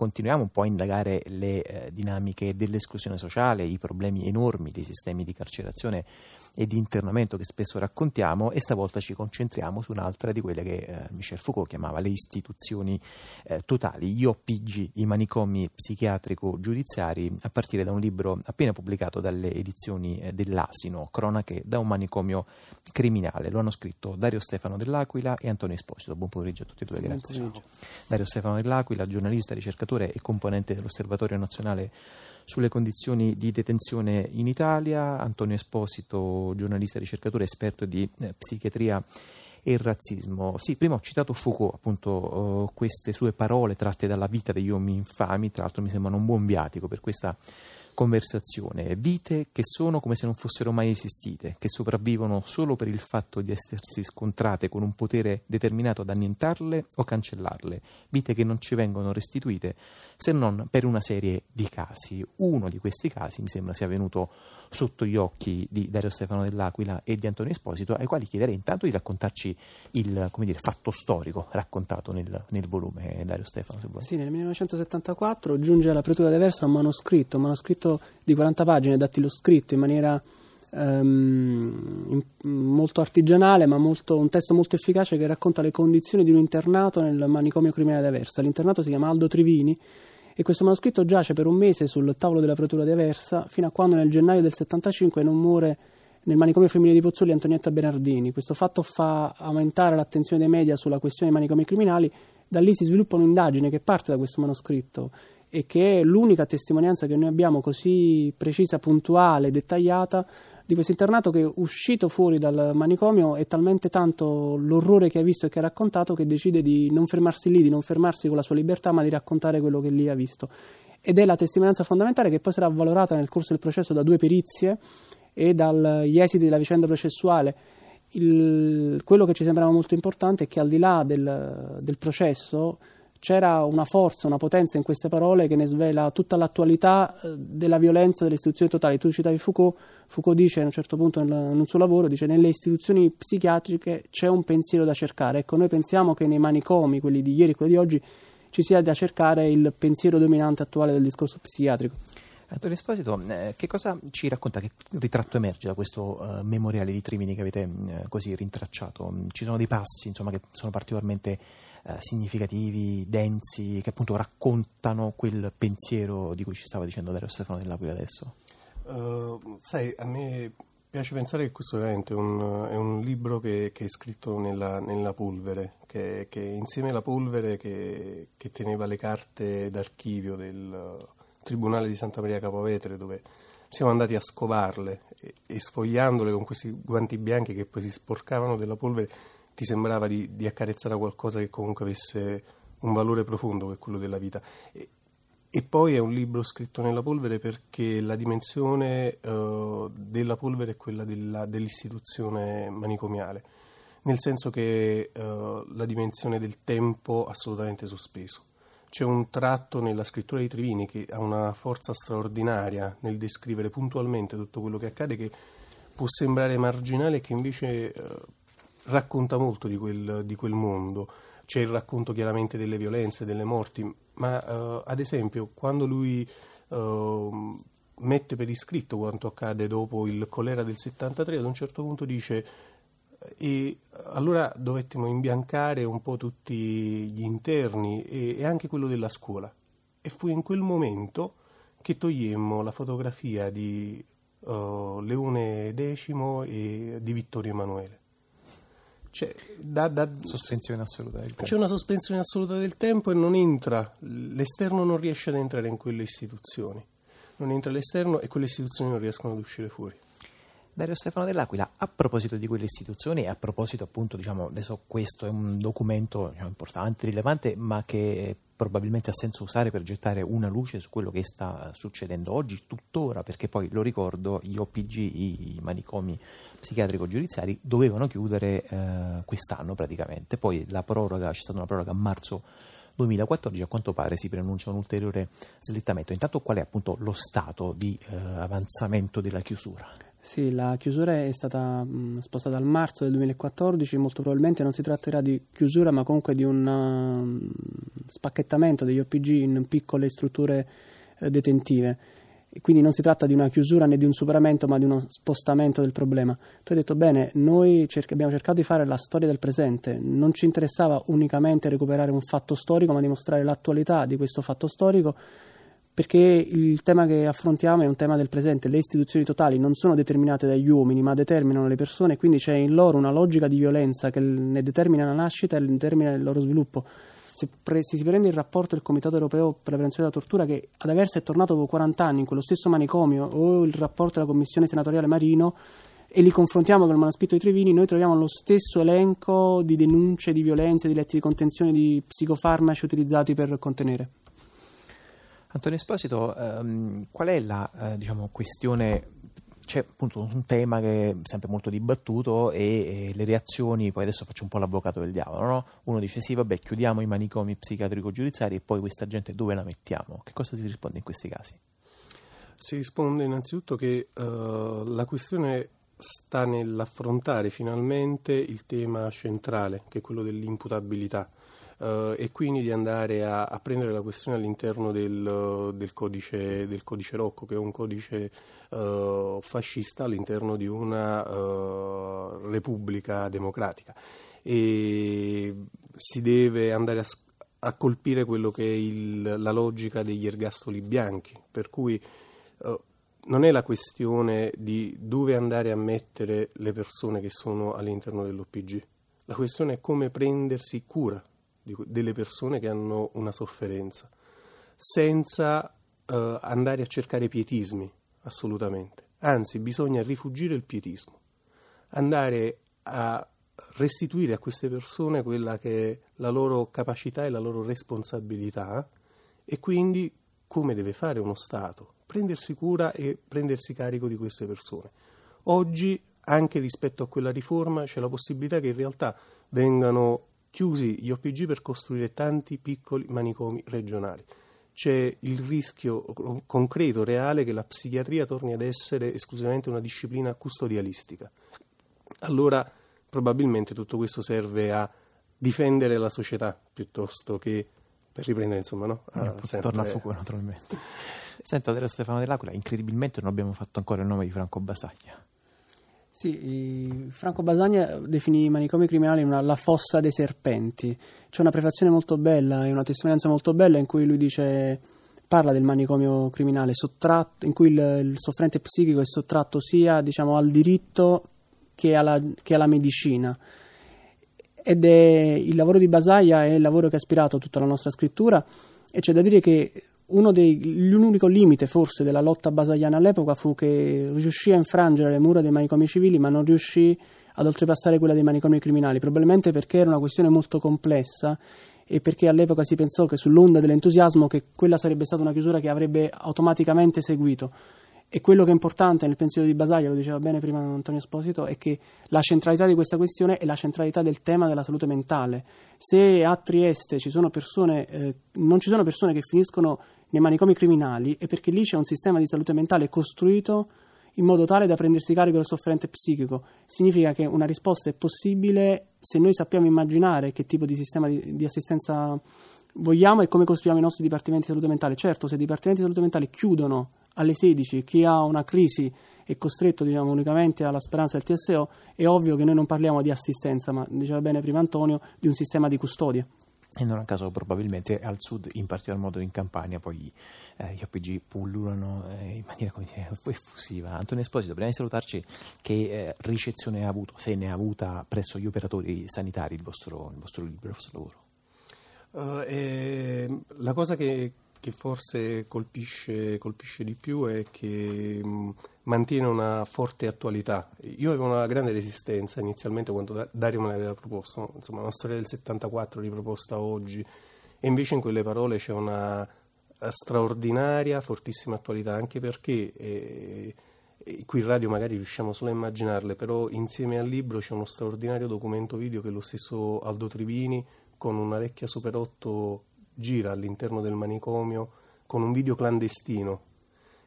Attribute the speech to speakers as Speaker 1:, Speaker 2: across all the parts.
Speaker 1: continuiamo un po' a indagare le eh, dinamiche dell'esclusione sociale, i problemi enormi dei sistemi di carcerazione e di internamento che spesso raccontiamo e stavolta ci concentriamo su un'altra di quelle che eh, Michel Foucault chiamava le istituzioni eh, totali, gli OPG, i manicomi psichiatrico-giudiziari, a partire da un libro appena pubblicato dalle edizioni eh, dell'Asino, Cronache da un manicomio criminale. Lo hanno scritto Dario Stefano dell'Aquila e Antonio Esposito. Buon pomeriggio a tutti e due, grazie. Dario Stefano dell'Aquila, giornalista, ricercatore ricercatore e componente dell'Osservatorio nazionale sulle condizioni di detenzione in Italia, Antonio Esposito, giornalista e ricercatore esperto di eh, psichiatria e razzismo. Sì, prima ho citato Foucault, appunto, uh, queste sue parole tratte dalla vita degli uomini infami, tra l'altro mi sembrano un buon viatico per questa conversazione, vite che sono come se non fossero mai esistite, che sopravvivono solo per il fatto di essersi scontrate con un potere determinato ad annientarle o cancellarle, vite che non ci vengono restituite se non per una serie di casi. Uno di questi casi mi sembra sia venuto sotto gli occhi di Dario Stefano dell'Aquila e di Antonio Esposito, ai quali chiederei intanto di raccontarci il dire, fatto storico raccontato nel, nel volume Dario Stefano.
Speaker 2: Sì, nel 1974 giunge all'apertura diversa un manoscritto, un manoscritto di 40 pagine, scritto in maniera um, molto artigianale, ma molto, un testo molto efficace che racconta le condizioni di un internato nel manicomio criminale di Aversa. L'internato si chiama Aldo Trivini e questo manoscritto giace per un mese sul tavolo della Pretura di Aversa fino a quando nel gennaio del 75 non muore nel manicomio femminile di Pozzoli Antonietta Bernardini. Questo fatto fa aumentare l'attenzione dei media sulla questione dei manicomi criminali. Da lì si sviluppa un'indagine che parte da questo manoscritto e che è l'unica testimonianza che noi abbiamo così precisa, puntuale, dettagliata di questo internato che uscito fuori dal manicomio è talmente tanto l'orrore che ha visto e che ha raccontato che decide di non fermarsi lì, di non fermarsi con la sua libertà, ma di raccontare quello che lì ha visto. Ed è la testimonianza fondamentale che poi sarà valorata nel corso del processo da due perizie e dagli esiti della vicenda processuale. Il, quello che ci sembrava molto importante è che al di là del, del processo c'era una forza, una potenza in queste parole che ne svela tutta l'attualità eh, della violenza delle istituzioni totali. Tu citavi Foucault, Foucault dice a un certo punto in un suo lavoro, dice nelle istituzioni psichiatriche c'è un pensiero da cercare. Ecco, noi pensiamo che nei manicomi, quelli di ieri e quelli di oggi, ci sia da cercare il pensiero dominante attuale del discorso psichiatrico.
Speaker 1: Antonio Esposito, eh, che cosa ci racconta, che ritratto emerge da questo uh, memoriale di Trimini che avete uh, così rintracciato? Ci sono dei passi insomma, che sono particolarmente uh, significativi, densi, che appunto raccontano quel pensiero di cui ci stava dicendo Dario Stefano dell'Aquila adesso?
Speaker 3: sai, a me piace pensare che questo veramente è un, è un libro che, che, è scritto nella, nella polvere, che, che, insieme alla polvere che, che teneva le carte d'archivio del Tribunale di Santa Maria Capovetere dove siamo andati a scovarle e, e, sfogliandole con questi guanti bianchi che poi si sporcavano della polvere ti sembrava di, di accarezzare qualcosa che comunque avesse un valore profondo che è quello della vita. E, e poi è un libro scritto nella polvere perché la dimensione uh, della polvere è quella della, dell'istituzione manicomiale, nel senso che uh, la dimensione del tempo assolutamente sospeso c'è un tratto nella scrittura di Trivini che ha una forza straordinaria nel descrivere puntualmente tutto quello che accade che può sembrare marginale e che invece eh, racconta molto di quel, di quel, mondo. C'è il racconto chiaramente delle violenze, delle morti, ma eh, ad esempio quando lui eh, mette per iscritto quanto accade dopo il colera del 73, ad un certo punto dice e allora dovettimo imbiancare un po' tutti gli interni e, e, anche quello della scuola. E fu in quel momento che togliemmo la fotografia di uh, Leone X e di Vittorio Emanuele.
Speaker 1: C'è, da, da, sospensione assoluta del tempo.
Speaker 3: C'è una sospensione assoluta del tempo e non entra, l'esterno non riesce ad entrare in quelle istituzioni. Non entra l'esterno e quelle istituzioni non riescono ad uscire fuori.
Speaker 1: Dario Stefano dell'Aquila, a proposito di quelle istituzioni e a proposito appunto, diciamo, adesso questo è un documento diciamo, importante, rilevante, ma che probabilmente ha senso usare per gettare una luce su quello che sta succedendo oggi, tuttora, perché poi lo ricordo, gli OPG, i manicomi psichiatrico-giudiziari, dovevano chiudere eh, quest'anno praticamente, poi la proroga, c'è stata una proroga a marzo 2014, a quanto pare si preannuncia un ulteriore slittamento. Intanto qual è appunto lo stato di eh, avanzamento della chiusura?
Speaker 2: Sì, la chiusura è stata mh, spostata al marzo del 2014, molto probabilmente non si tratterà di chiusura ma comunque di una mh, spacchettamento degli OPG in piccole strutture eh, detentive. E quindi non si tratta di una chiusura né di un superamento, ma di uno spostamento del problema. Tu hai detto bene, noi cer- abbiamo cercato di fare la storia del presente, non ci interessava unicamente recuperare un fatto storico, ma dimostrare l'attualità di questo fatto storico perché il tema che affrontiamo è un tema del presente, le istituzioni totali non sono determinate dagli uomini ma determinano le persone, quindi c'è in loro una logica di violenza che ne determina la nascita e ne determina il loro sviluppo. Se, pre- si prende il rapporto del Comitato europeo per la prevenzione della tortura che ad aversi è tornato dopo 40 anni in quello stesso manicomio o il rapporto della Commissione senatoriale Marino e li confrontiamo con il manoscritto di Trevini, noi troviamo lo stesso elenco di denunce, di violenze, di letti di contenzione, di psicofarmaci utilizzati per contenere.
Speaker 1: Antonio Esposito, ehm, qual è la eh, diciamo, questione? C'è appunto un tema che è sempre molto dibattuto e, e, le reazioni, poi adesso faccio un po' l'avvocato del diavolo, no? uno dice sì vabbè chiudiamo i manicomi psichiatrico-giudiziari e poi questa gente dove la mettiamo? Che cosa si risponde in questi casi?
Speaker 3: Si risponde innanzitutto che uh, la questione sta nell'affrontare finalmente il tema centrale, che è quello dell'imputabilità uh, e quindi di andare a, a, prendere la questione all'interno del, del, codice, del, codice, Rocco, che è un codice uh, fascista all'interno di una uh, repubblica democratica. E si deve andare a, a colpire quello che è il, la logica degli ergastoli bianchi, per cui non è la questione di dove andare a mettere le persone che sono all'interno dell'OPG, la questione è come prendersi cura delle persone che hanno una sofferenza, senza uh, andare a cercare pietismi, assolutamente. Anzi, bisogna rifugire il pietismo, andare a restituire a queste persone quella che è la loro capacità e la loro responsabilità e quindi come deve fare uno Stato, prendersi cura e prendersi carico di queste persone. Oggi, anche rispetto a quella riforma, c'è la possibilità che in realtà vengano chiusi gli OPG per costruire tanti piccoli manicomi regionali. C'è il rischio concreto, reale, che la psichiatria torni ad essere esclusivamente una disciplina custodialistica. Allora probabilmente tutto questo serve a difendere la società piuttosto che per riprendere insomma no?
Speaker 1: A, eh, sempre... torna a fuoco naturalmente senta Stefano dell'Aquila incredibilmente non abbiamo fatto ancora il nome di Franco Basaglia
Speaker 2: sì, Franco Basagna definì i manicomi criminali una, la fossa dei serpenti. C'è una prefazione molto bella e una testimonianza molto bella in cui lui dice, parla del manicomio criminale sottratto, in cui il, il soffrente psichico è sottratto sia diciamo, al diritto che alla, che alla medicina. Ed è il lavoro di Basaglia è il lavoro che ha ispirato tutta la nostra scrittura e c'è da dire che dei, l'unico limite forse della lotta basagliana all'epoca fu che riuscì a infrangere le mura dei manicomi civili ma non riuscì ad oltrepassare quella dei manicomi criminali, probabilmente perché era una questione molto complessa e perché all'epoca si pensò che sull'onda dell'entusiasmo che quella sarebbe stata una chiusura che avrebbe automaticamente seguito. E quello che è importante nel pensiero di Basaglia, lo diceva bene prima Antonio Esposito, è che la centralità di questa questione è la centralità del tema della salute mentale. Se a Trieste ci sono persone, eh, non ci sono persone che finiscono nei manicomi criminali è perché lì c'è un sistema di salute mentale costruito in modo tale da prendersi carico del sofferente psichico. Significa che una risposta è possibile se noi sappiamo immaginare che tipo di sistema di, di assistenza vogliamo e come costruiamo i nostri dipartimenti di salute mentale. Certo, se i dipartimenti di salute mentale chiudono alle 16, chi ha una crisi è costretto diciamo, unicamente alla speranza del TSO, è ovvio che noi non parliamo di assistenza, ma diceva bene prima Antonio, di un sistema di custodia
Speaker 1: e non a caso probabilmente al sud, in particolar modo in Campania, poi eh, gli OPG pullulano eh, in maniera come dire, effusiva. Antonio Esposito, prima di salutarci, che eh, ricezione ha avuto, se ne ha avuta presso gli operatori sanitari il vostro, il vostro libro, il vostro lavoro?
Speaker 3: Uh, la cosa che, che forse colpisce, colpisce, di più è che mh, mantiene una forte attualità. Io avevo una grande resistenza inizialmente quando Dario me l'aveva proposto, insomma una storia del 74 riproposta oggi, e invece in quelle parole c'è una eh, straordinaria, fortissima attualità, anche perché... Eh, qui in radio magari riusciamo solo a immaginarle, però insieme al libro c'è uno straordinario documento video che lo stesso Aldo Trivini con una vecchia Super 8 gira all'interno del manicomio con un video clandestino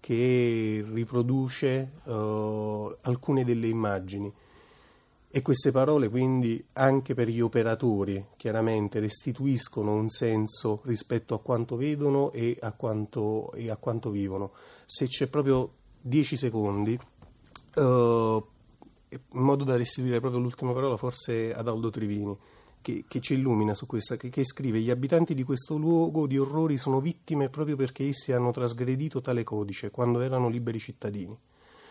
Speaker 3: che riproduce uh, alcune delle immagini E queste parole quindi anche per gli operatori chiaramente restituiscono un senso rispetto a quanto vedono e a quanto, e a quanto vivono. Se c'è proprio 10 secondi, uh, in modo da restituire proprio l'ultima parola forse ad Aldo Trivini, che, che ci illumina su questa, che, che scrive gli abitanti di questo luogo di orrori sono vittime proprio perché essi hanno trasgredito tale codice quando erano liberi cittadini.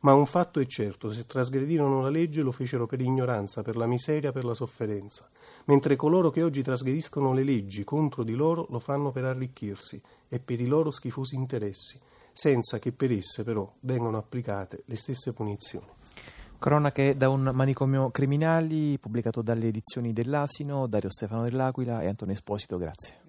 Speaker 3: Ma un fatto è certo, se trasgredirono la legge lo fecero per ignoranza, per la miseria, per la sofferenza, mentre coloro che oggi trasgrediscono le leggi contro di loro lo fanno per arricchirsi e per i loro schifosi interessi, senza che per esse però vengano applicate le stesse punizioni.
Speaker 1: Cronache da un manicomio criminali, pubblicato dalle edizioni dell'Asino, Dario Stefano dell'Aquila e Antonio Esposito, grazie.